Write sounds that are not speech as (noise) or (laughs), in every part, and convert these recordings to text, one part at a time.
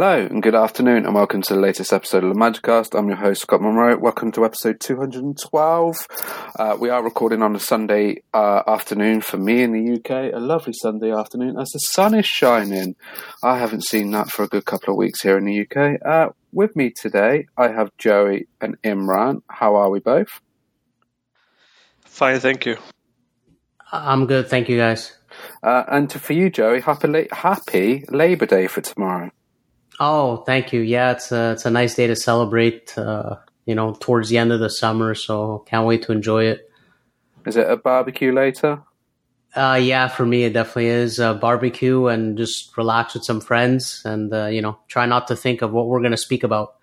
Hello and good afternoon, and welcome to the latest episode of the Magicast. I'm your host Scott Monroe. Welcome to episode 212. Uh, we are recording on a Sunday uh, afternoon for me in the UK, a lovely Sunday afternoon as the sun is shining. I haven't seen that for a good couple of weeks here in the UK. Uh, with me today, I have Joey and Imran. How are we both? Fine, thank you. I'm good, thank you, guys. Uh, and to, for you, Joey, happy, happy Labor Day for tomorrow. Oh, thank you. Yeah, it's a it's a nice day to celebrate. Uh, you know, towards the end of the summer, so can't wait to enjoy it. Is it a barbecue later? Uh, yeah, for me it definitely is a barbecue and just relax with some friends and uh, you know try not to think of what we're going to speak about.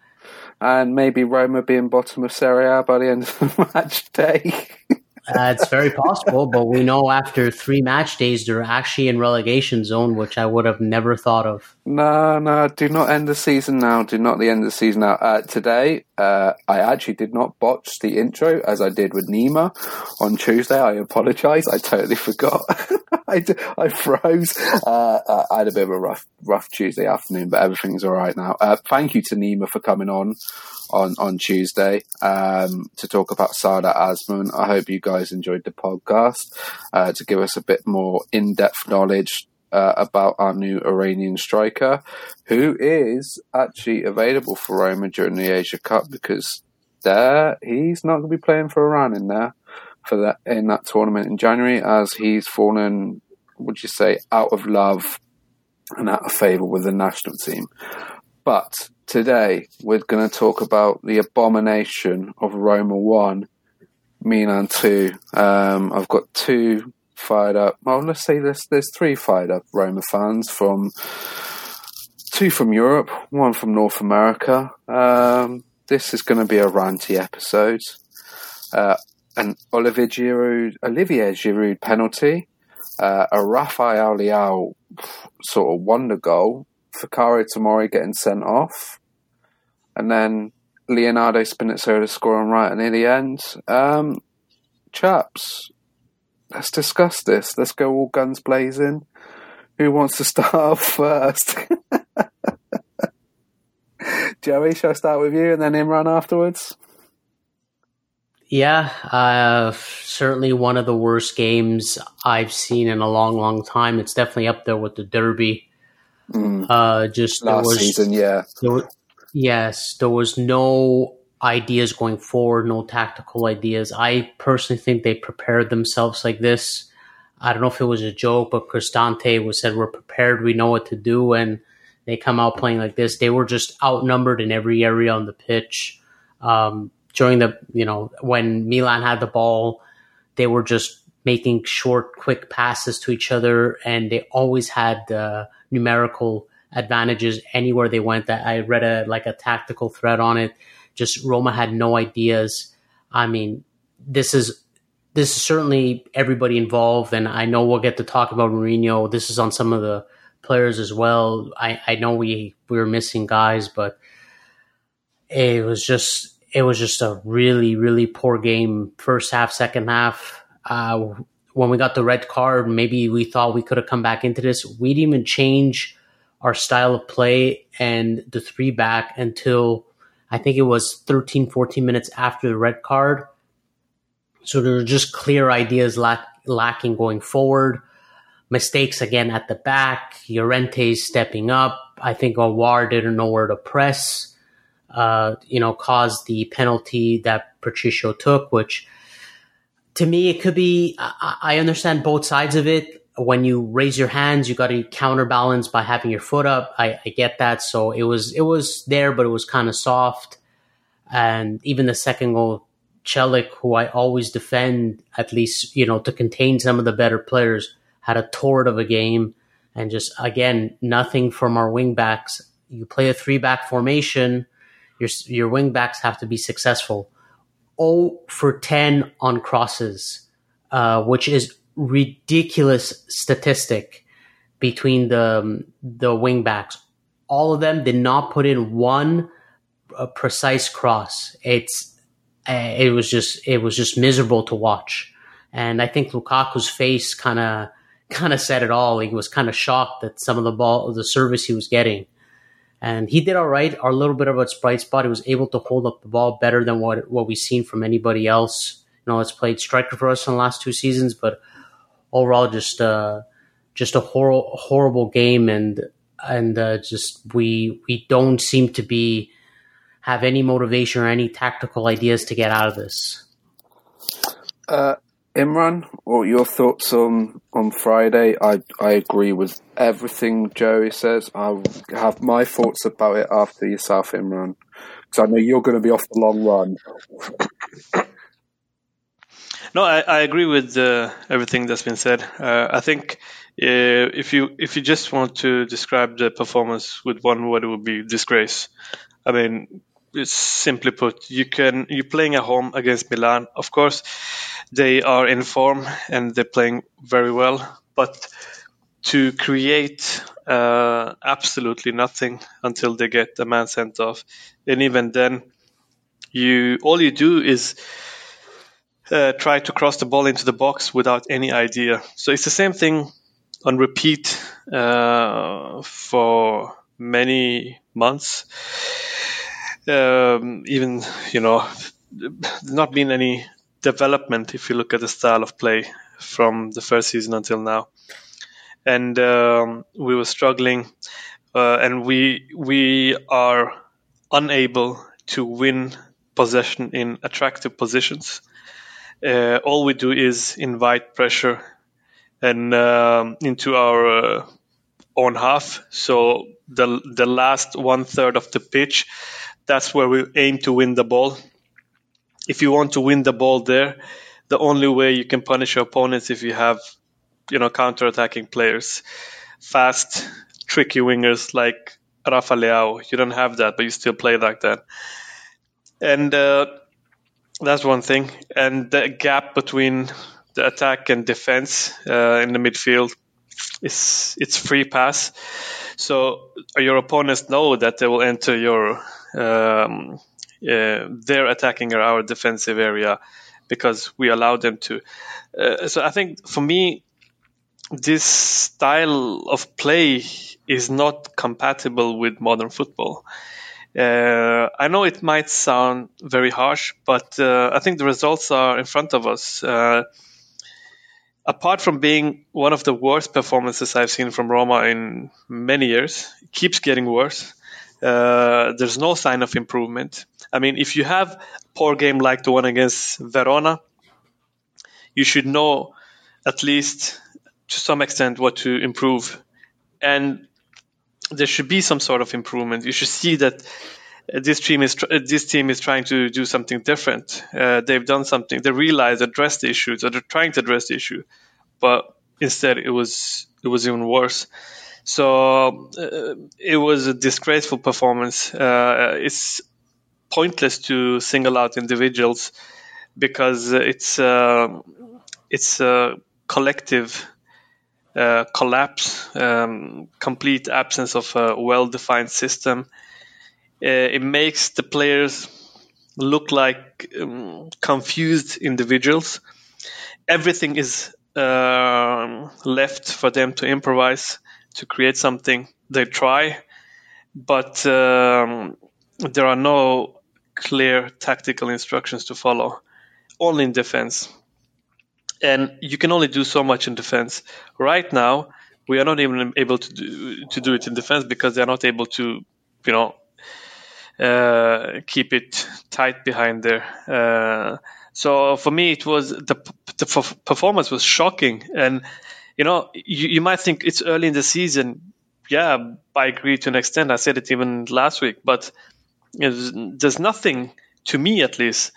And maybe Roma being bottom of Serie A by the end of the (laughs) match day. (laughs) Uh, it's very possible, but we know after three match days they're actually in relegation zone, which I would have never thought of. No, no, do not end the season now. Do not the end the season now. Uh, today, uh, I actually did not botch the intro as I did with Nima on Tuesday. I apologise. I totally (laughs) forgot. (laughs) I, froze. Uh, uh, I had a bit of a rough, rough Tuesday afternoon, but everything's all right now. Uh, thank you to Nima for coming on on on Tuesday um, to talk about Sardar Azmoun. I hope you guys enjoyed the podcast uh, to give us a bit more in depth knowledge uh, about our new Iranian striker, who is actually available for Roma during the Asia Cup because there he's not going to be playing for Iran in there for that in that tournament in January as he's fallen. Would you say out of love and out of favour with the national team? But today we're going to talk about the abomination of Roma 1, Milan 2. Um, I've got two fired up. Well, let's say there's, there's three fired up Roma fans from two from Europe, one from North America. Um, this is going to be a ranty episode. Uh, an Olivier Giroud, Olivier Giroud penalty, uh, a Rafael Leao sort of wonder goal, Fikayo Tomori getting sent off, and then Leonardo Spinazzola scoring right near the end. Um, chaps, let's discuss this. Let's go all guns blazing. Who wants to start off (laughs) first? (laughs) Joey, shall I start with you and then Imran afterwards? Yeah, uh, certainly one of the worst games I've seen in a long, long time. It's definitely up there with the Derby. Mm. Uh, just last was, season, yeah. There, yes, there was no ideas going forward, no tactical ideas. I personally think they prepared themselves like this. I don't know if it was a joke, but Cristante was said we're prepared, we know what to do, and they come out playing like this. They were just outnumbered in every area on the pitch. Um, during the you know when Milan had the ball, they were just making short, quick passes to each other, and they always had uh, numerical advantages anywhere they went. That I read a like a tactical thread on it. Just Roma had no ideas. I mean, this is this is certainly everybody involved, and I know we'll get to talk about Mourinho. This is on some of the players as well. I, I know we we were missing guys, but it was just it was just a really, really poor game. First half, second half. Uh, when we got the red card, maybe we thought we could have come back into this. We didn't even change our style of play and the three back until I think it was 13, 14 minutes after the red card. So there were just clear ideas lack, lacking going forward. Mistakes again at the back. Llorente stepping up. I think Aouar didn't know where to press uh, you know, caused the penalty that Patricio took, which to me, it could be, I, I understand both sides of it. When you raise your hands, you got to counterbalance by having your foot up. I, I get that. So it was, it was there, but it was kind of soft. And even the second goal, Celik, who I always defend, at least, you know, to contain some of the better players, had a torrid of a game. And just, again, nothing from our wingbacks. You play a three back formation your your wing backs have to be successful. 0 for 10 on crosses, uh, which is ridiculous statistic between the um, the wing backs. All of them did not put in one uh, precise cross. It's uh, it was just it was just miserable to watch. And I think Lukaku's face kind of kind of said it all. He was kind of shocked that some of the ball, the service he was getting. And he did all right. A little bit of a bright spot. He was able to hold up the ball better than what what we've seen from anybody else. You know, has played striker for us in the last two seasons, but overall, just uh, just a hor- horrible game, and and uh, just we we don't seem to be have any motivation or any tactical ideas to get out of this. Uh, Imran, what are your thoughts on on Friday? I I agree with everything Joey says. I'll have my thoughts about it after yourself, Imran, because I know you're going to be off the long run. No, I, I agree with uh, everything that's been said. Uh, I think uh, if you if you just want to describe the performance with one word, it would be disgrace. I mean, simply put, you can you're playing at home against Milan. Of course, they are in form and they're playing very well, but to create uh, absolutely nothing until they get a man sent off, and even then, you all you do is uh, try to cross the ball into the box without any idea. So it's the same thing on repeat uh, for many months. Um, even you know, not been any development if you look at the style of play from the first season until now. And um, we were struggling, uh, and we we are unable to win possession in attractive positions. Uh, all we do is invite pressure and um, into our uh, own half. So the the last one third of the pitch, that's where we aim to win the ball if you want to win the ball there, the only way you can punish your opponents if you have, you know, counter-attacking players, fast, tricky wingers like Rafa Leao. You don't have that, but you still play like that. And uh, that's one thing. And the gap between the attack and defense uh, in the midfield is it's free pass. So your opponents know that they will enter your um, uh, they're attacking our defensive area because we allow them to. Uh, so I think for me, this style of play is not compatible with modern football. Uh, I know it might sound very harsh, but uh, I think the results are in front of us. Uh, apart from being one of the worst performances I've seen from Roma in many years, it keeps getting worse. Uh, there's no sign of improvement. I mean, if you have a poor game like the one against Verona, you should know at least to some extent what to improve. And there should be some sort of improvement. You should see that this team is this team is trying to do something different. Uh, they've done something. They realize, address the issues, or they're trying to address the issue, but instead it was it was even worse. So uh, it was a disgraceful performance. Uh, it's pointless to single out individuals because it's uh, it's a collective uh, collapse, um, complete absence of a well-defined system. Uh, it makes the players look like um, confused individuals. Everything is uh, left for them to improvise to create something. They try, but um, there are no clear tactical instructions to follow, only in defense. And you can only do so much in defense. Right now, we are not even able to do, to do it in defense because they are not able to, you know, uh, keep it tight behind there. Uh, so for me, it was the the performance was shocking, and you know, you, you might think it's early in the season. Yeah, I agree to an extent. I said it even last week, but know, there's nothing to me, at least,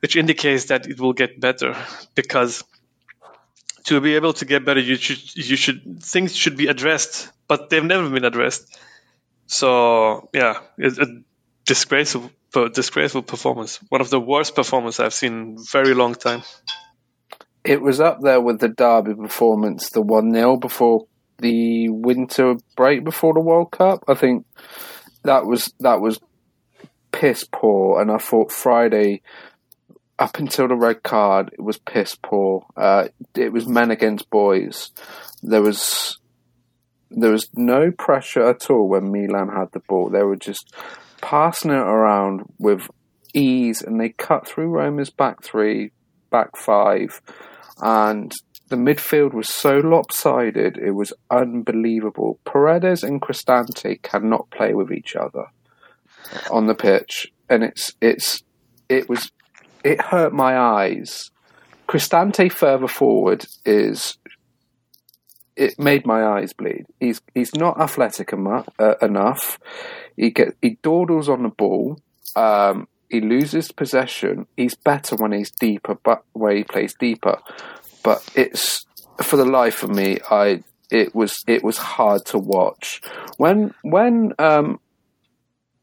which indicates that it will get better because to be able to get better, you should you should things should be addressed, but they've never been addressed. So yeah, a disgraceful disgraceful performance. One of the worst performances I've seen in very long time it was up there with the Derby performance, the 1 0 before the winter break before the World Cup. I think that was that was piss poor, and I thought Friday, up until the red card, it was piss poor. Uh, it was men against boys. There was there was no pressure at all when Milan had the ball. They were just passing it around with ease, and they cut through Roma's back three, back five, and the midfield was so lopsided. It was unbelievable. Paredes and Cristante cannot play with each other on the pitch, and it's it's it was it hurt my eyes. Cristante further forward is it made my eyes bleed. He's he's not athletic enough. Uh, enough. He get he dawdles on the ball. Um, he loses possession. He's better when he's deeper, but where he plays deeper. But it's for the life of me, I it was it was hard to watch when when um,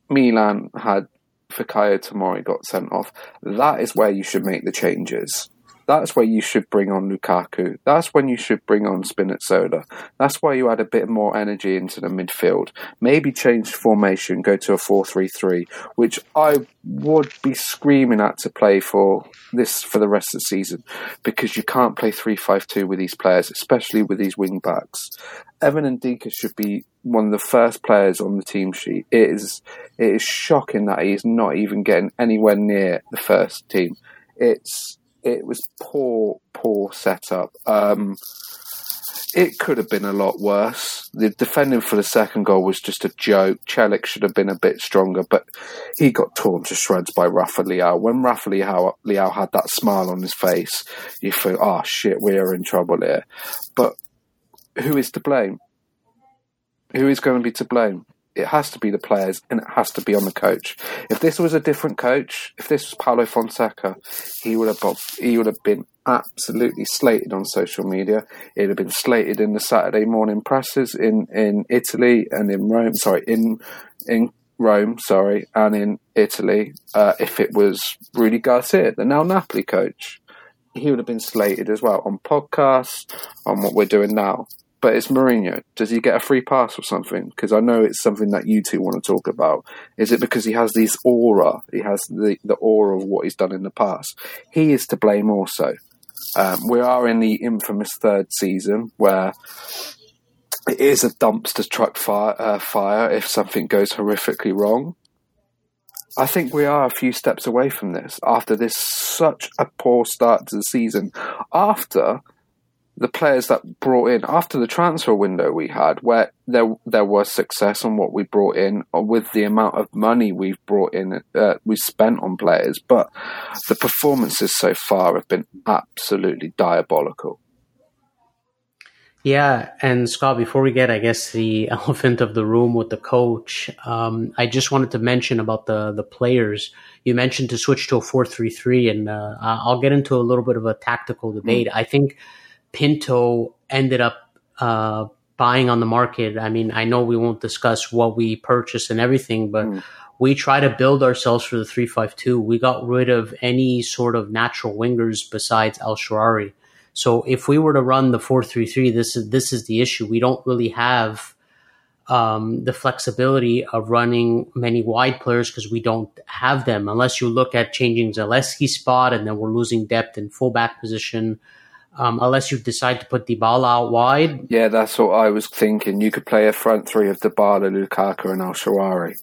Milan had Fikayo Tomori got sent off. That is where you should make the changes. That's where you should bring on Lukaku. That's when you should bring on Spinazzola. That's why you add a bit more energy into the midfield. Maybe change formation, go to a 4-3-3, which I would be screaming at to play for this for the rest of the season because you can't play 3-5-2 with these players, especially with these wing backs. Evan Ndicka should be one of the first players on the team sheet. It is it is shocking that he is not even getting anywhere near the first team. It's it was poor, poor setup. Um, it could have been a lot worse. The defending for the second goal was just a joke. Celik should have been a bit stronger, but he got torn to shreds by Rafa Leao. When Rafa Leao had that smile on his face, you feel, oh shit, we are in trouble here. But who is to blame? Who is going to be to blame? It has to be the players and it has to be on the coach. If this was a different coach, if this was Paolo Fonseca, he would have he would have been absolutely slated on social media. It'd have been slated in the Saturday morning presses in, in Italy and in Rome. Sorry, in in Rome. Sorry, and in Italy. Uh, if it was Rudy Garcia, the now Napoli coach, he would have been slated as well on podcasts on what we're doing now but it's Mourinho. Does he get a free pass or something? Because I know it's something that you two want to talk about. Is it because he has this aura? He has the, the aura of what he's done in the past. He is to blame also. Um, we are in the infamous third season where it is a dumpster truck fire, uh, fire if something goes horrifically wrong. I think we are a few steps away from this after this such a poor start to the season. After the players that brought in after the transfer window we had, where there there was success on what we brought in, with the amount of money we've brought in, uh, we spent on players, but the performances so far have been absolutely diabolical. Yeah, and Scott, before we get, I guess, the (laughs) elephant of the room with the coach, um, I just wanted to mention about the the players. You mentioned to switch to a four three three, and uh, I'll get into a little bit of a tactical debate. Mm. I think Pinto ended up uh, buying on the market. I mean, I know we won't discuss what we purchased and everything, but mm. we try to build ourselves for the 352. We got rid of any sort of natural wingers besides El Shaarawy. So if we were to run the 433, this is this is the issue. We don't really have um, the flexibility of running many wide players because we don't have them. Unless you look at changing Zalewski's spot, and then we're losing depth in fullback position um, unless you decide to put Dybala out wide. Yeah, that's what I was thinking. You could play a front three of Dybala, Lukaku, and El Shaarawy.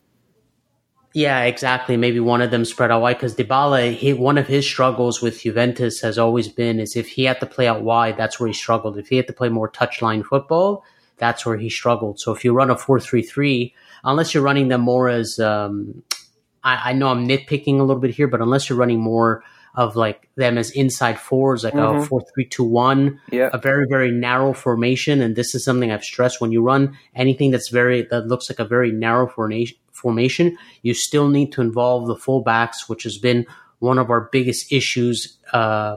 Yeah, exactly. Maybe one of them spread out wide because Dybala, he, one of his struggles with Juventus has always been is if he had to play out wide, that's where he struggled. If he had to play more touchline football, that's where he struggled. So if you run a four-three-three, unless you're running them more as, um, I, I know I'm nitpicking a little bit here, but unless you're running more of like them as inside fours, like mm-hmm. a four three two one, yeah. a very very narrow formation. And this is something I've stressed when you run anything that's very that looks like a very narrow formation. You still need to involve the fullbacks, which has been one of our biggest issues uh,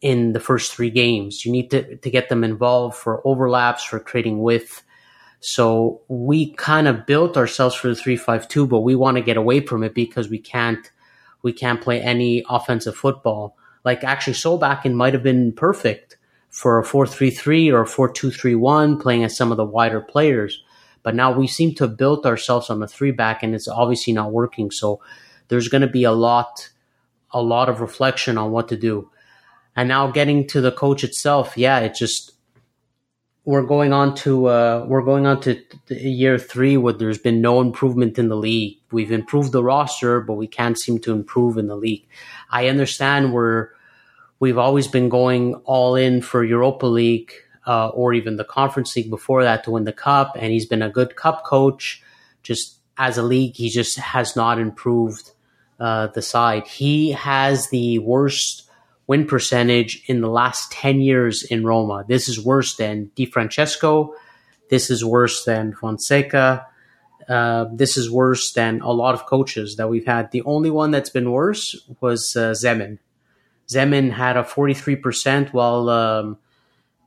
in the first three games. You need to to get them involved for overlaps, for creating width. So we kind of built ourselves for the three five two, but we want to get away from it because we can't we can't play any offensive football. Like actually, Solbakken might have been perfect for a 4-3-3 or a 4-2-3-1, playing as some of the wider players. But now we seem to have built ourselves on the three back, and it's obviously not working. So there's going to be a lot, a lot of reflection on what to do. And now getting to the coach itself, yeah, it just we're going on to uh, we're going on to year three where there's been no improvement in the league. We've improved the roster, but we can't seem to improve in the league. I understand we're we've always been going all in for Europa League uh, or even the Conference League before that to win the cup, and he's been a good cup coach. Just as a league, he just has not improved uh, the side. He has the worst win percentage in the last 10 years in Roma. This is worse than Di Francesco. This is worse than Fonseca. Uh, this is worse than a lot of coaches that we've had. The only one that's been worse was uh, Zeman. Zeman had a 43%, while um,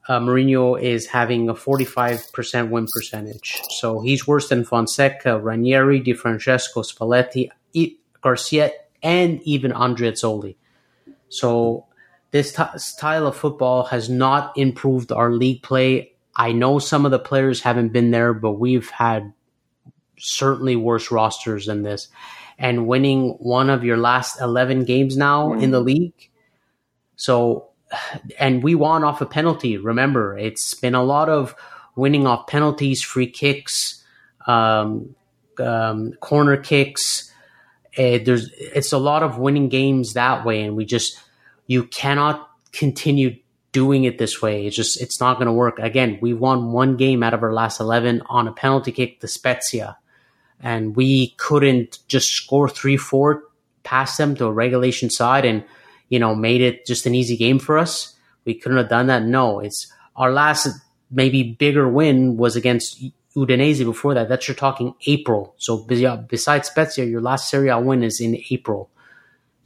uh, Mourinho is having a 45% win percentage. So he's worse than Fonseca, Ranieri, Di Francesco, Spalletti, Garcia, and even Andreazzoli. So this t- style of football has not improved our league play. I know some of the players haven't been there, but we've had certainly worse rosters than this. And winning one of your last 11 games now mm. in the league. So, and we won off a penalty. Remember, it's been a lot of winning off penalties, free kicks, um, um, corner kicks. Uh, there's, it's a lot of winning games that way. And we just, you cannot continue doing it this way. It's just it's not going to work. Again, we won one game out of our last eleven on a penalty kick to Spezia, and we couldn't just score three four past them to a regulation side and you know made it just an easy game for us. We couldn't have done that. No, it's our last maybe bigger win was against Udinese before that. That's you're talking April. So besides Spezia, your last Serie A win is in April.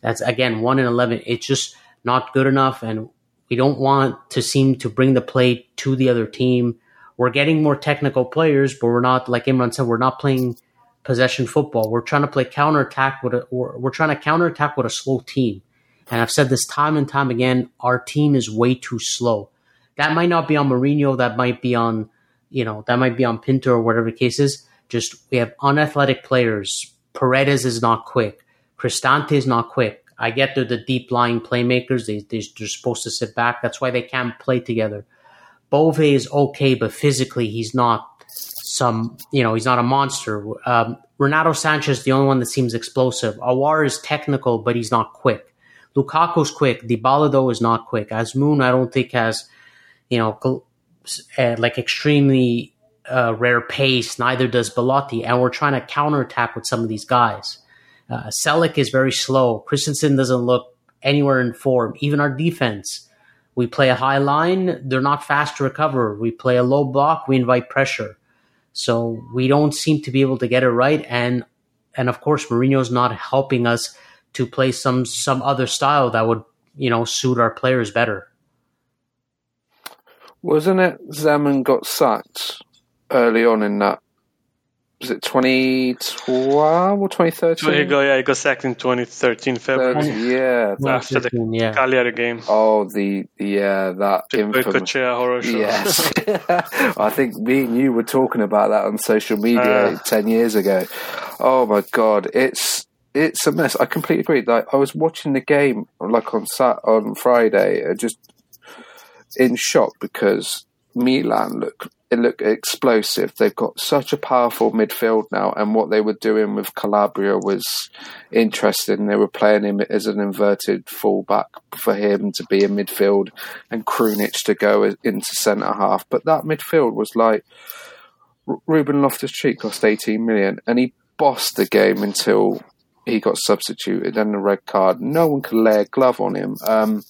That's again one in eleven. It's just not good enough, and we don't want to seem to bring the play to the other team. We're getting more technical players, but we're not like Imran said. We're not playing possession football. We're trying to play counterattack with a, we're, we're trying to counterattack with a slow team. And I've said this time and time again, our team is way too slow. That might not be on Mourinho, that might be on, you know, that might be on Pinto or whatever the case is. Just we have unathletic players. Paredes is not quick. Cristante is not quick. I get they're the deep lying playmakers. They, they, are supposed to sit back. That's why they can't play together. Bove is okay, but physically he's not some, you know, he's not a monster. Um, Renato Sanchez, the only one that seems explosive. Aouar is technical, but he's not quick. Lukaku's quick. Dybala, though, is not quick. Azmoun, I don't think has, you know, uh, like extremely uh, rare pace. Neither does Belotti. And we're trying to counterattack with some of these guys. Uh, Celik is very slow. Christensen doesn't look anywhere in form. Even our defense, we play a high line, they're not fast to recover. We play a low block, we invite pressure. So we don't seem to be able to get it right. And and of course, Mourinho's not helping us to play some some other style that would you know suit our players better. Wasn't it Zeman got sacked early on in that was it 2012 or 2013? He got, yeah, he got sacked in 2013 February. yeah, after the yeah. Cagliari game. Oh, the yeah that the infamous horror show. Yes, (laughs) (laughs) I think me and you were talking about that on social media uh, ten years ago. Oh my god, it's it's a mess. I completely agree. Like I was watching the game like on Sat on Friday, uh, just in shock because Milan look look explosive. They've got such a powerful midfield now, and what they were doing with Calabria was interesting. They were playing him as an inverted fullback for him to be in midfield, and Krunic to go into centre half. But that midfield was like Ruben Loftus Cheek cost eighteen million, and he bossed the game until he got substituted and the red card. No one could lay a glove on him. Um,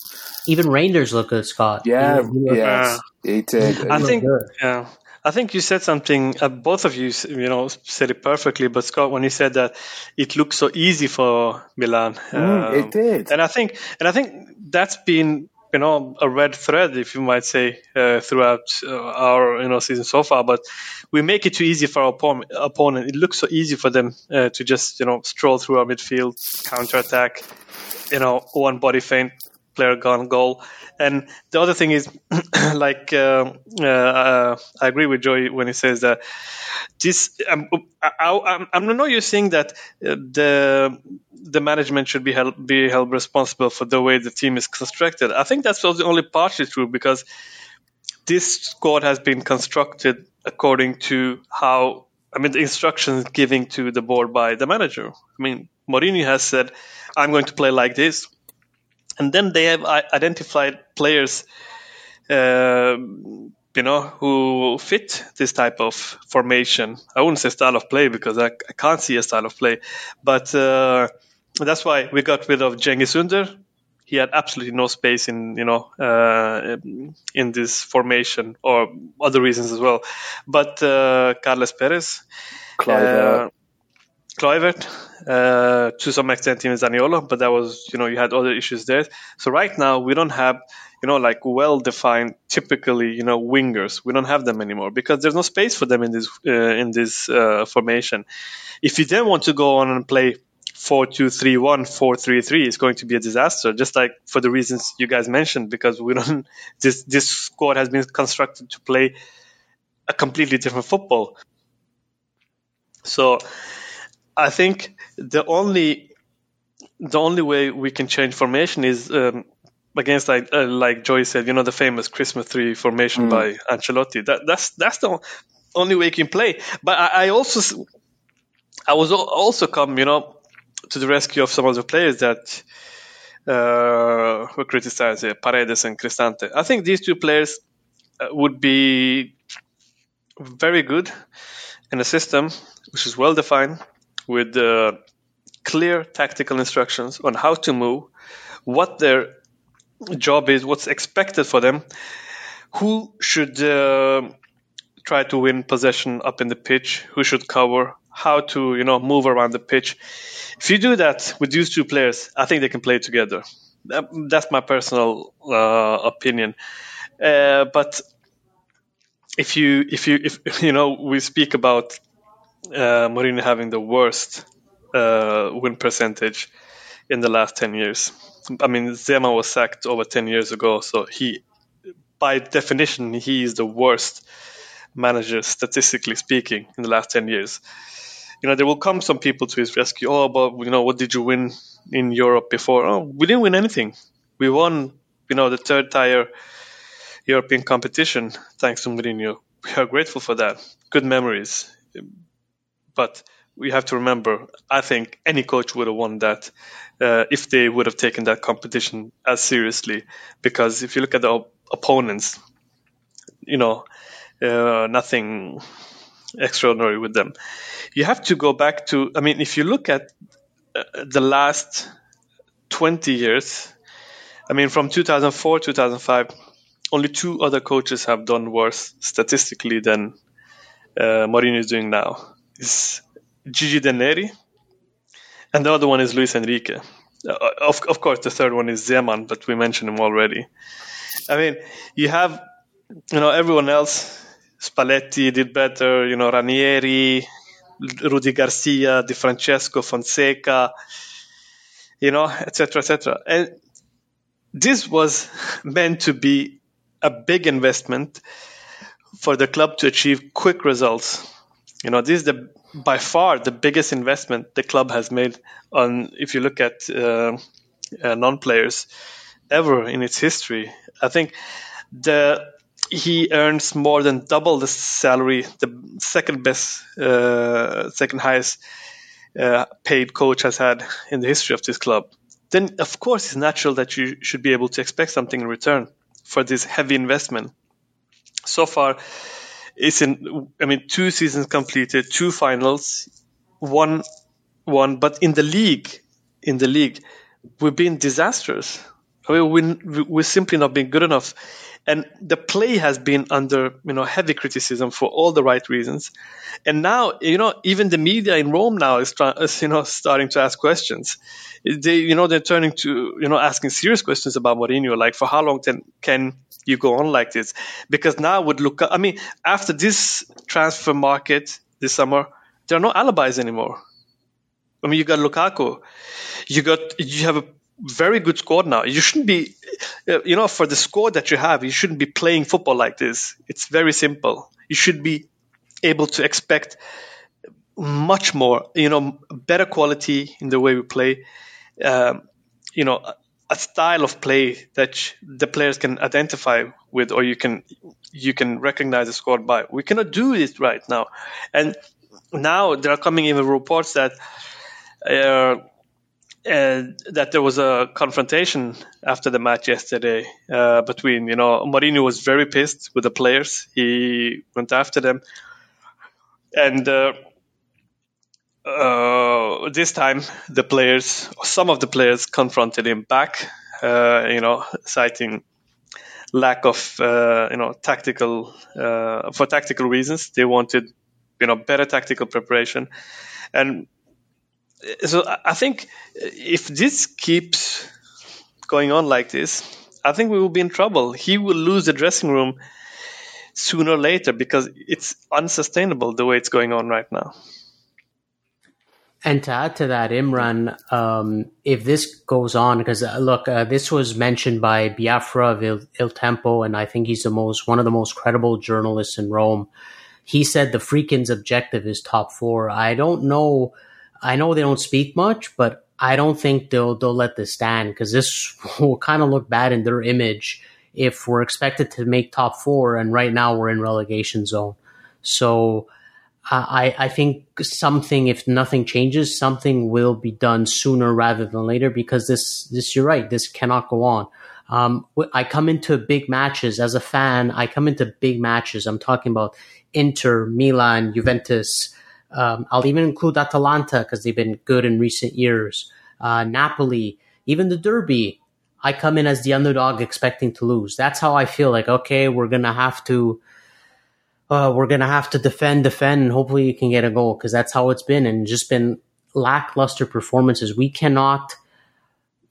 Even Reijnders looked good, Scott. Yeah, he yes, he did. I think, yeah. I think you said something. Uh, both of you, you know, said it perfectly. But Scott, when you said that it looked so easy for Milan, mm, um, it did. And I think, and I think that's been you know a red thread, if you might say, uh, throughout uh, our you know season so far. But we make it too easy for our opponent. It looks so easy for them uh, to just you know stroll through our midfield, counter attack, you know, one body feint, player gone goal. And the other thing is, (clears throat) like, uh, uh, I agree with Joey when he says that this. Um, I, am not you're saying that uh, the the management should be held be held responsible for the way the team is constructed. I think that's only partially true because this squad has been constructed according to how I mean the instructions given to the board by the manager. I mean Mourinho has said, "I'm going to play like this," and then they have identified players. Uh, you know, who fit this type of formation. I wouldn't say style of play because I, I can't see a style of play, but uh, that's why we got rid of Cengiz Under. He had absolutely no space in, you know, uh, in this formation or other reasons as well. But uh, Carles Perez. Kluivert, uh, to some extent even Zaniolo, but that was, you know, you had other issues there. So right now we don't have, you know, like well-defined, typically, you know, wingers. We don't have them anymore because there's no space for them in this uh, in this uh, formation. If you then want to go on and play 4-2-3-1, 4-3-3, it's going to be a disaster. Just like for the reasons you guys mentioned, because we don't. (laughs) This this squad has been constructed to play a completely different football. So I think the only the only way we can change formation is um, against like uh, like Joey said, you know, the famous Christmas tree formation by Ancelotti. That that's that's the only way you can play. But I, I also I was also come, you know, to the rescue of some of the players that uh, were criticized, uh, Paredes and Cristante. I think these two players uh, would be very good in a system which is well defined with uh, clear tactical instructions on how to move, what their job is, what's expected for them, who should uh, try to win possession up in the pitch, who should cover, how to you know move around the pitch. If you do that with these two players, I think they can play together. That- That's my personal uh, opinion. Uh, but if you if you if (laughs) you know we speak about uh, Mourinho having the worst uh, win percentage in the last 10 years. I mean, Zeman was sacked over 10 years ago, so he, by definition, he is the worst manager, statistically speaking, in the last 10 years. You know, there will come some people to his rescue. Oh, but, you know, what did you win in Europe before? Oh, we didn't win anything. We won, you know, the third tier European competition thanks to Mourinho. We are grateful for that. Good memories. But we have to remember, I think any coach would have won that uh, if they would have taken that competition as seriously. Because if you look at the op- opponents, you know, uh, nothing extraordinary with them. You have to go back to, I mean, if you look at uh, the last 20 years, I mean, from 2004, 2005, only two other coaches have done worse statistically than uh, Mourinho is doing now. It's Gigi Delneri, and the other one is Luis Enrique. Uh, of, of course, the third one is Zeman, but we mentioned him already. I mean, you have, you know, everyone else. Spalletti did better. You know, Ranieri, Rudi Garcia, Di Francesco, Fonseca. You know, etc., etc. And this was (laughs) meant to be a big investment for the club to achieve quick results. You know, this is the by far the biggest investment the club has made on. If you look at uh, uh, non-players ever in its history, I think the he earns more than double the salary the second best, uh, second highest uh, paid coach has had in the history of this club. Then, of course, it's natural that you should be able to expect something in return for this heavy investment. So far, it's in. I mean, two seasons completed, two finals, one, one. But in the league, in the league, we've been disastrous. I mean, we we're simply not being good enough, and the play has been under you know heavy criticism for all the right reasons. And now, you know, even the media in Rome now is, is you know starting to ask questions. They, you know, they're turning to you know asking serious questions about Mourinho, like for how long can can you go on like this? Because now would look. I mean, after this transfer market this summer, there are no alibis anymore. I mean, you got Lukaku, you got you have a very good squad now. You shouldn't be, uh, you know, for the squad that you have, you shouldn't be playing football like this. It's very simple. You should be able to expect much more, you know, better quality in the way we play. Um, you know, a style of play that the players can identify with, or you can you can recognize the squad by. We cannot do it right now, and now there are coming even reports that. Uh, that there was a confrontation after the match yesterday uh, between you know Mourinho was very pissed with the players. He went after them, and uh, uh this time the players, some of the players, confronted him back. Uh, you know, citing lack of uh, you know tactical for tactical reasons. They wanted you know better tactical preparation, and so I think if this keeps going on like this, I think we will be in trouble. He will lose the dressing room sooner or later because it's unsustainable the way it's going on right now. And to add to that, Imran, um, if this goes on, because uh, look, uh, this was mentioned by Biafra of Il, Il, Tempo, and I think he's the most one of the most credible journalists in Rome. He said the Friedkin's objective is top four. I don't know I know they don't speak much, but I don't think they'll they'll let this stand because this (laughs) will kind of look bad in their image if we're expected to make top four and right now we're in relegation zone. So I I think something if nothing changes, something will be done sooner rather than later because this this you're right, this cannot go on. Um, I come into big matches as a fan. I come into big matches. I'm talking about Inter, Milan, Juventus, um, I'll even include Atalanta because they've been good in recent years. Uh, Napoli, even the Derby. I come in as the underdog, expecting to lose. That's how I feel. Like, okay, we're gonna have to, uh, we're gonna have to defend, defend, and hopefully you can get a goal because that's how it's been and just been lackluster performances. We cannot,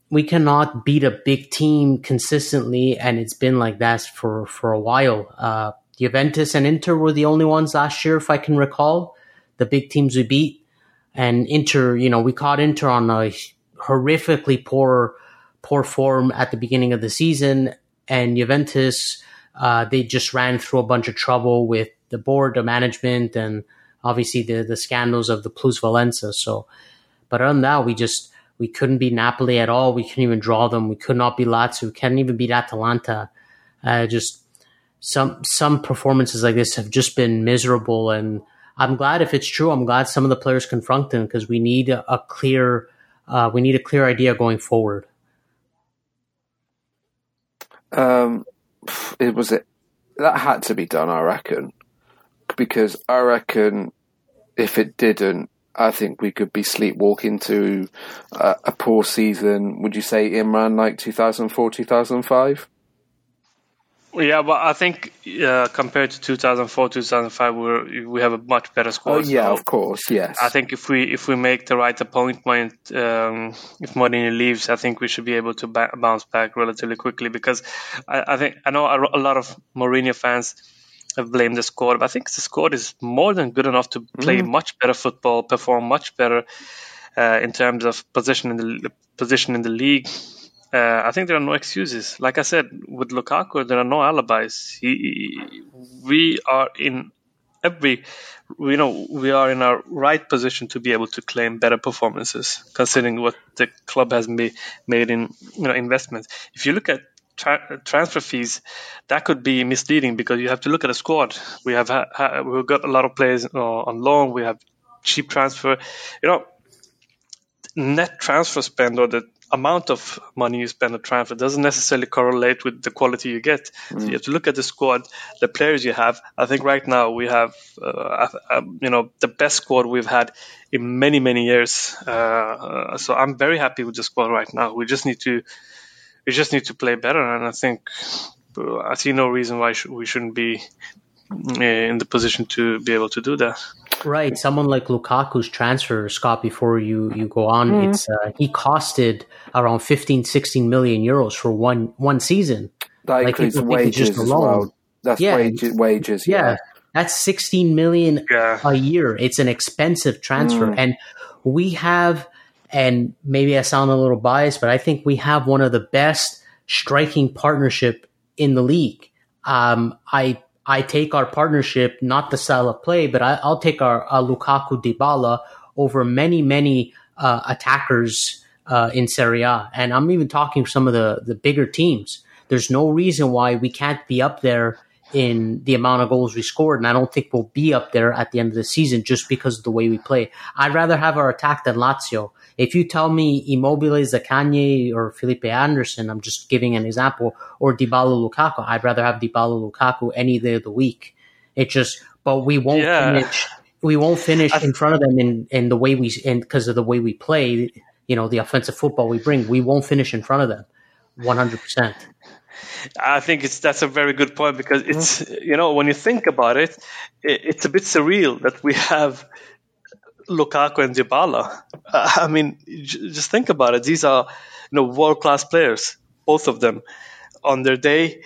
we cannot beat a big team consistently, and it's been like that for for a while. Uh, Juventus and Inter were the only ones last year, if I can recall the big teams we beat. And Inter, you know, we caught Inter on a horrifically poor, poor form at the beginning of the season. And Juventus, uh, they just ran through a bunch of trouble with the board, the management, and obviously the, the scandals of the Plusvalenza. So, but other than that, we just, we couldn't beat Napoli at all. We couldn't even draw them. We could not beat Lazio. We couldn't even beat Atalanta. Uh, just some, some performances like this have just been miserable. And, I'm glad if it's true. I'm glad some of the players confront them because we need a, a clear uh, we need a clear idea going forward. Um, it was it that had to be done, I reckon, because I reckon if it didn't, I think we could be sleepwalking to uh, a poor season. Would you say Imran like 2004, 2005? Yeah, but I think uh, compared to 2004, 2005, we we have a much better squad. Oh yeah, of course, yes. I think if we if we make the right appointment, um, if Mourinho leaves, I think we should be able to ba- bounce back relatively quickly because I, I think I know a, a, lot of Mourinho fans have blamed the squad, but I think the squad is more than good enough to play mm. much better football, perform much better uh, in terms of position in the position in the league uh, I think there are no excuses. Like I said, with Lukaku, there are no alibis. He, we are in every, you know, we are in our right position to be able to claim better performances, considering what the club has made, made in, you know, investments. If you look at tra- transfer fees, that could be misleading because you have to look at a squad. We have ha- ha- we've got a lot of players uh, on loan. We have cheap transfer. You know, net transfer spend or the amount of money you spend on transfer doesn't necessarily correlate with the quality you get. Mm. So you have to look at the squad, the players you have. I think right now we have, uh, you know, the best squad we've had in many many years. Uh, so I'm very happy with the squad right now. We just need to, we just need to play better, and I think uh, I see no reason why we shouldn't be uh, in the position to be able to do that. Right, someone like Lukaku's transfer, Scott. Before you you go on, mm. it's uh, he costed around 15, 16 million euros for one one season. That like includes wages as well. That's yeah, wages. Wages. Yeah. yeah. that's sixteen million yeah. a year. It's an expensive transfer, mm. and we have. And maybe I sound a little biased, but I think we have one of the best striking partnership in the league. Um, I I take our partnership, not the style of play, but I, will take our uh, Lukaku Dybala over many, many uh, attackers uh, in Serie A. And I'm even talking some of the, the bigger teams. There's no reason why we can't be up there in the amount of goals we scored. And I don't think we'll be up there at the end of the season just because of the way we play. I'd rather have our attack than Lazio. If you tell me Immobile, Zaccagni, or Felipe Anderson, I'm just giving an example, or Dybala Lukaku, I'd rather have Dybala Lukaku any day of the week. It just, but we won't Yeah. finish. We won't finish in front of them in, in the way we, and because of the way we play, you know, the offensive football we bring, we won't finish in front of them 100%. I think it's that's a very good point because it's mm-hmm. you know when you think about it, it it's a bit surreal that we have Lukaku and Dybala. Uh, (laughs) I mean, j- just think about it. These are you know world class players, both of them. On their day,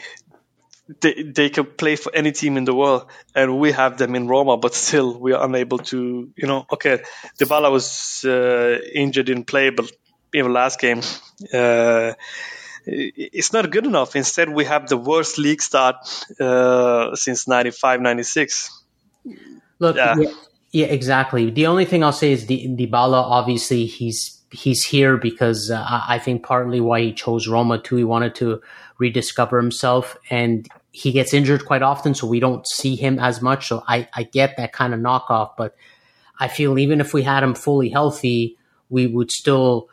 they they can play for any team in the world, and we have them in Roma, but still we are unable to. You know, okay, Dybala was uh, injured in play, but in the last game. Uh, it's not good enough. Instead, we have the worst league start uh, since 95, 96. Look, Yeah. Yeah. exactly. The only thing I'll say is the Dybala. Obviously, he's he's here because uh, I I think partly why he chose Roma too. He wanted to rediscover himself, and he gets injured quite often, so we don't see him as much. So I I get that kind of knockoff, but I feel even if we had him fully healthy, we would still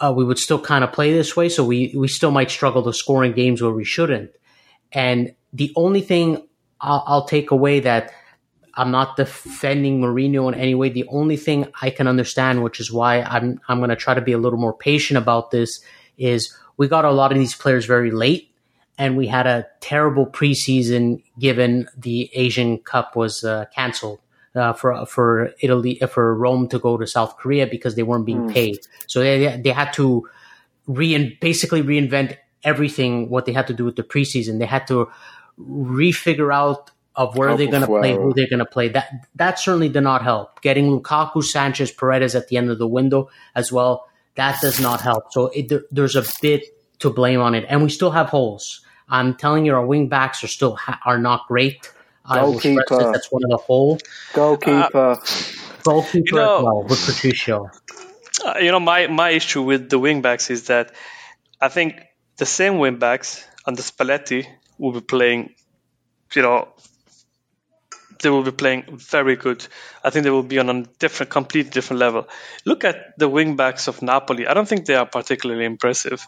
uh, we would still kind of play this way. So we we still might struggle to score in games where we shouldn't. And the only thing I'll, I'll take away that I'm not defending Mourinho in any way. The only thing I can understand, which is why I'm I'm going to try to be a little more patient about this, is we got a lot of these players very late, and we had a terrible preseason given the Asian Cup was uh, canceled uh, for for Italy for Rome to go to South Korea because they weren't being paid. So they they had to rein basically reinvent everything what they had to do with the preseason. They had to refigure out of where they're going to play, who they're going to play. That that certainly did not help. Getting Lukaku, Sanchez, Paredes at the end of the window as well. That does not help. So it, there, there's a bit to blame on it, and we still have holes. I'm telling you, our wing backs are still ha- are not great. I will stress Goalkeeper. that that's one of the holes. Goalkeeper. Goalkeeper You know- as well with Patricio. Uh, you know, my, my issue with the wingbacks is that I think the same wing wingbacks under Spalletti will be playing, you know, they will be playing very good. I think they will be on a different, complete different level. Look at the wingbacks of Napoli. I don't think they are particularly impressive.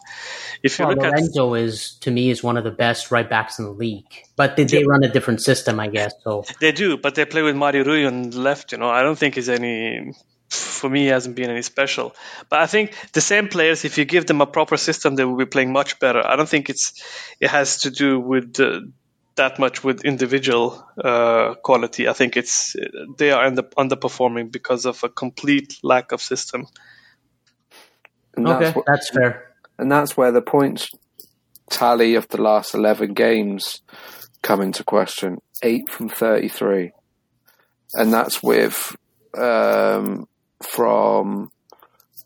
If you Well, look at Lorenzo is to me is one of the best right backs in the league, but they, they run a different system, I guess. So They do, but they play with Mario Rui on the left. You know, I don't think he's any. For me, hasn't been any special. But I think the same players, if you give them a proper system, they will be playing much better. I don't think it's it has to do with uh, that much with individual uh, quality. I think it's they are under, underperforming because of a complete lack of system. And okay, that's, what, that's fair. and that's where the points tally of the last 11 games come into question. 8 from 33. And that's with um, from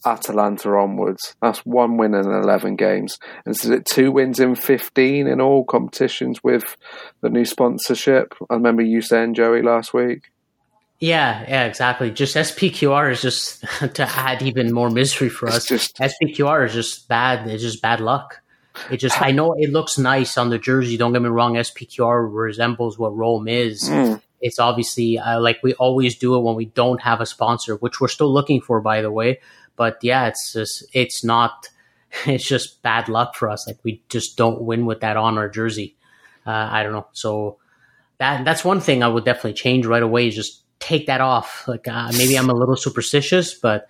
Atalanta onwards. That's one win in 11 games. And so is it two wins in 15 in all competitions with the new sponsorship? I remember you saying, Joey, last week. Yeah, yeah, exactly. Just SPQR is just (laughs) to add even more misery for It's us. just- SPQR is just bad. It's just bad luck. It just I know it looks nice on the jersey. Don't get me wrong. SPQR resembles what Rome is. It's obviously uh, like we always do it when we don't have a sponsor, which we're still looking for, by the way. But yeah, it's just it's not. (laughs) It's just bad luck for us. Like we just don't win with that on our jersey. Uh, I don't know. So that that's one thing I would definitely change right away. Is just take that off. Like uh, maybe I'm a little superstitious, but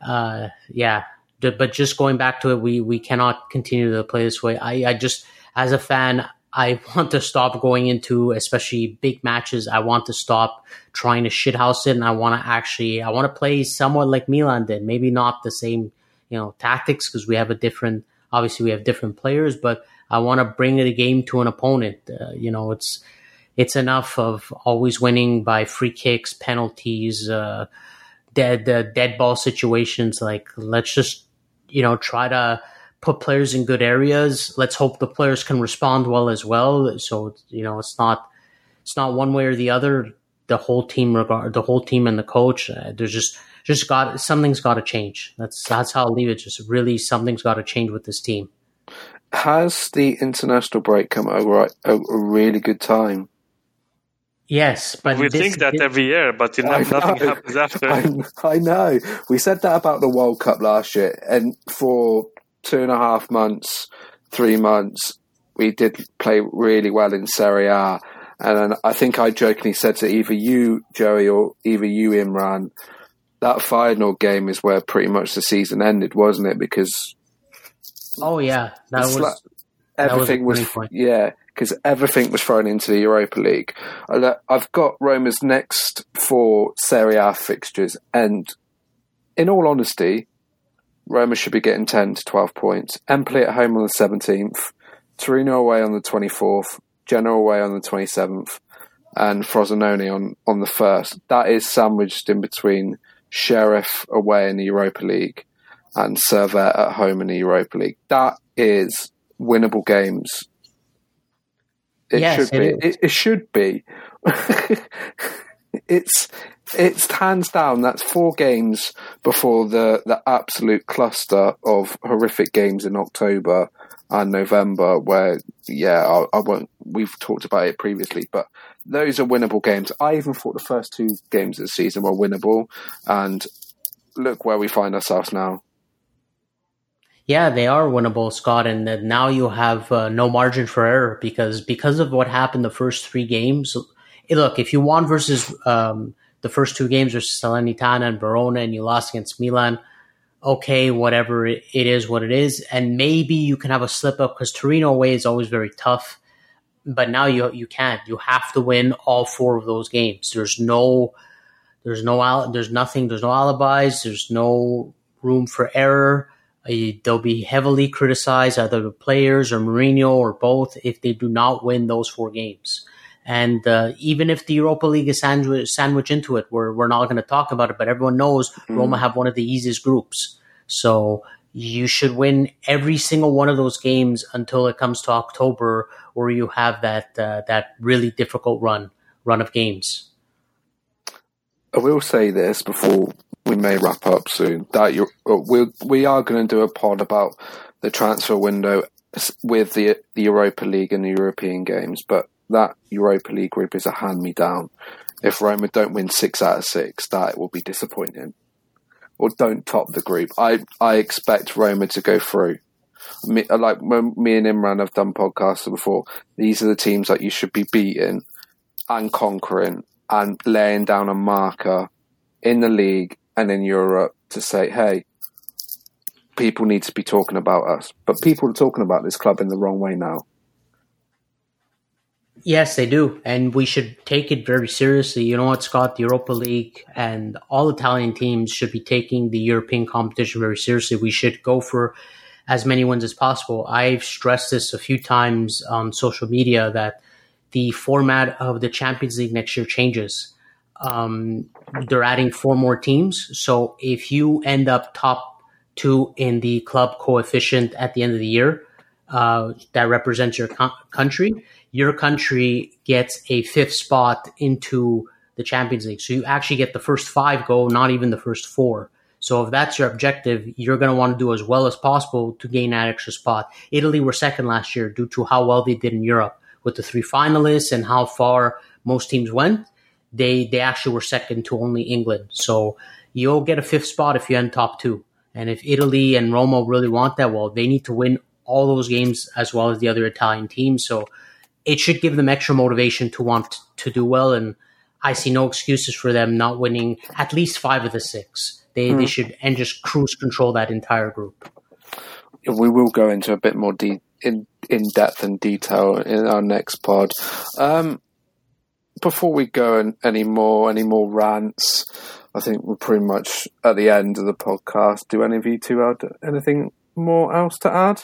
uh, yeah. But just going back to it, we we cannot continue to play this way. I, I just as a fan, I want to stop going into especially big matches. I want to stop trying to shithouse it, and I want to actually I want to play somewhat like Milan did. Maybe not the same you know tactics because we have a different obviously we have different players, but I want to bring the game to an opponent. Uh, you know, it's it's enough of always winning by free kicks, penalties, uh, dead uh, dead ball situations. Like let's just you know try to put players in good areas. Let's hope the players can respond well as well. So you know it's not it's not one way or the other. the whole team regard the whole team and the coach. Uh, there's just just got something's got to change. That's that's how I'll leave it. Just really something's got to change with this team. Has the international break come at a, right, a, a really good time? Yes, but we this- think that every year, but you know, I nothing happens after. (laughs) I, I know. We said that about the World Cup last year, and for two and a half months, three months, we did play really well in Serie A. And I think I jokingly said to either you, Joey, or either you, Imran, that final game is where pretty much the season ended, wasn't it? Because oh yeah, that was like- That was everything was, yeah, because everything was thrown into the Europa League. I've got Roma's next four Serie A fixtures, and in all honesty, Roma should be getting ten to twelve points. Empoli at home on the seventeenth, Torino away on the twenty fourth, Genoa away on the twenty seventh, and Frosinone on on the first. That is sandwiched in between Sheriff away in the Europa League and Servette at home in the Europa League. That is winnable games. It Yes, should it be. It, it should be. (laughs) it's it's hands down. That's four games before the the absolute cluster of horrific games in October and November. Where yeah, I, I won't. We've talked about it previously, but those are winnable games. I even thought the first two games of the season were winnable, and look where we find ourselves now. Yeah, they are winnable, Scott, and now you have uh, no margin for error because because of what happened the first three games. Look, if you won versus um, the first two games versus Salernitana and Verona, and you lost against Milan, okay, whatever it, is, what it is, and maybe you can have a slip up because Torino away is always very tough. But now you you can't. You have to win all four of those games. There's no, there's no, there's nothing. There's no alibis. There's no room for error. Uh, They'll be heavily criticized, either the players or Mourinho or both, if they do not win those four games. And uh, even if the Europa League is sandwich, sandwiched into it, we're, we're not going to talk about it, but everyone knows Roma have one of the easiest groups. So you should win every single one of those games until it comes to October, where you have that uh, that really difficult run run of games. I will say this before we may wrap up soon that you we we are going to do a pod about the transfer window with the the Europa League and the European games, but that Europa League group is a hand me down. If Roma don't win six out of six, that will be disappointing. Or don't top the group. I I expect Roma to go through. Me, uh, like me and Imran have done podcasts before, these are the teams that you should be beating and conquering and laying down a marker in the league and in Europe to say, hey, people need to be talking about us. But people are talking about this club in the wrong way now. Yes, they do, and we should take it very seriously. You know what, Scott? The Europa League and all Italian teams should be taking the European competition very seriously. We should go for as many wins as possible. I've stressed this a few times on social media that the format of the Champions League next year changes. Um, they're adding four more teams, so if you end up top two in the club coefficient at the end of the year, uh, that represents your co- country your country gets a fifth spot into the Champions League. So you actually get the first five go, not even the first four. So if that's your objective, you're going to want to do as well as possible to gain that extra spot. Italy were second last year due to how well they did in Europe with the three finalists and how far most teams went. They they actually were second to only England. So you'll get a fifth spot if you end top two. And if Italy and Roma really want that, well, they need to win all those games as well as the other Italian teams. So it should give them extra motivation to want to do well. And I see no excuses for them not winning at least five of the six. They they should and just cruise control that entire group. We will go into a bit more de- in in depth and detail in our next pod. Um, before we go and any more any more rants, I think we're pretty much at the end of the podcast. Do any of you two have anything more else to add?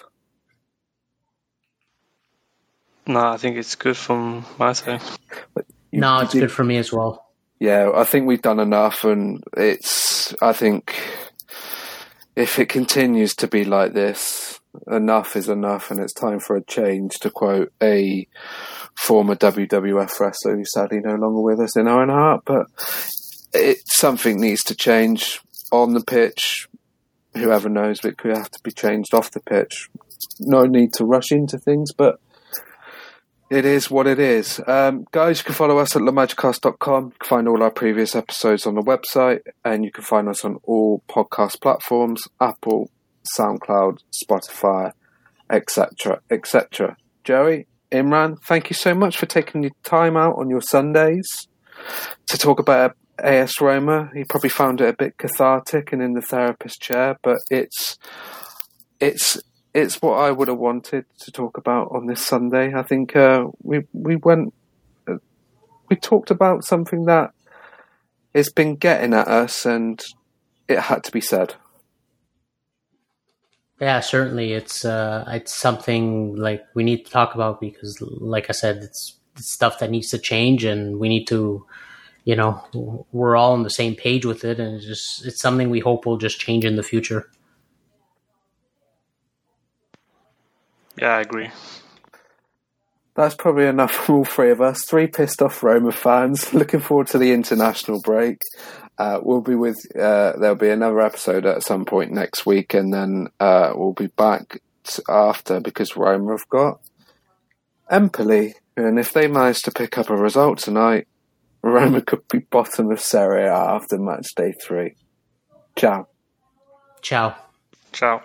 No, I think it's good from my side. You- no, it's did- good for me as well. Yeah, I think we've done enough, and it's. I think if it continues to be like this, enough is enough, and it's time for a change. To quote a former WWF wrestler who's sadly no longer with us in Owen Hart. But it something needs to change on the pitch. Whoever knows, it could have to be changed off the pitch. No need to rush into things, but it is what it is. Um, guys, you can follow us at lamagicast.com. You can find all our previous episodes on the website, and you can find us on all podcast platforms Apple, SoundCloud, Spotify, etc., etc. Joey, Imran, thank you so much for taking your time out on your Sundays to talk about AS Roma. He probably found it a bit cathartic and in the therapist chair, but it's it's it's what I would have wanted to talk about on this Sunday. I think uh, we we went uh, we talked about something that has been getting at us, and it had to be said. Yeah, certainly, it's uh, it's something like we need to talk about because, like I said, it's, it's stuff that needs to change, and we need to, you know, we're all on the same page with it, and it's just it's something we hope will just change in the future. Yeah, I agree. That's probably enough for all three of us. Three pissed off Roma fans. (laughs) Looking forward to the international break. Uh, we'll be with. Uh, there'll be another episode at some point next week, and then uh, we'll be back after because Roma have got Empoli, and if they manage to pick up a result tonight, (laughs) Roma could be bottom of Serie A after match day three. Ciao. Ciao. Ciao.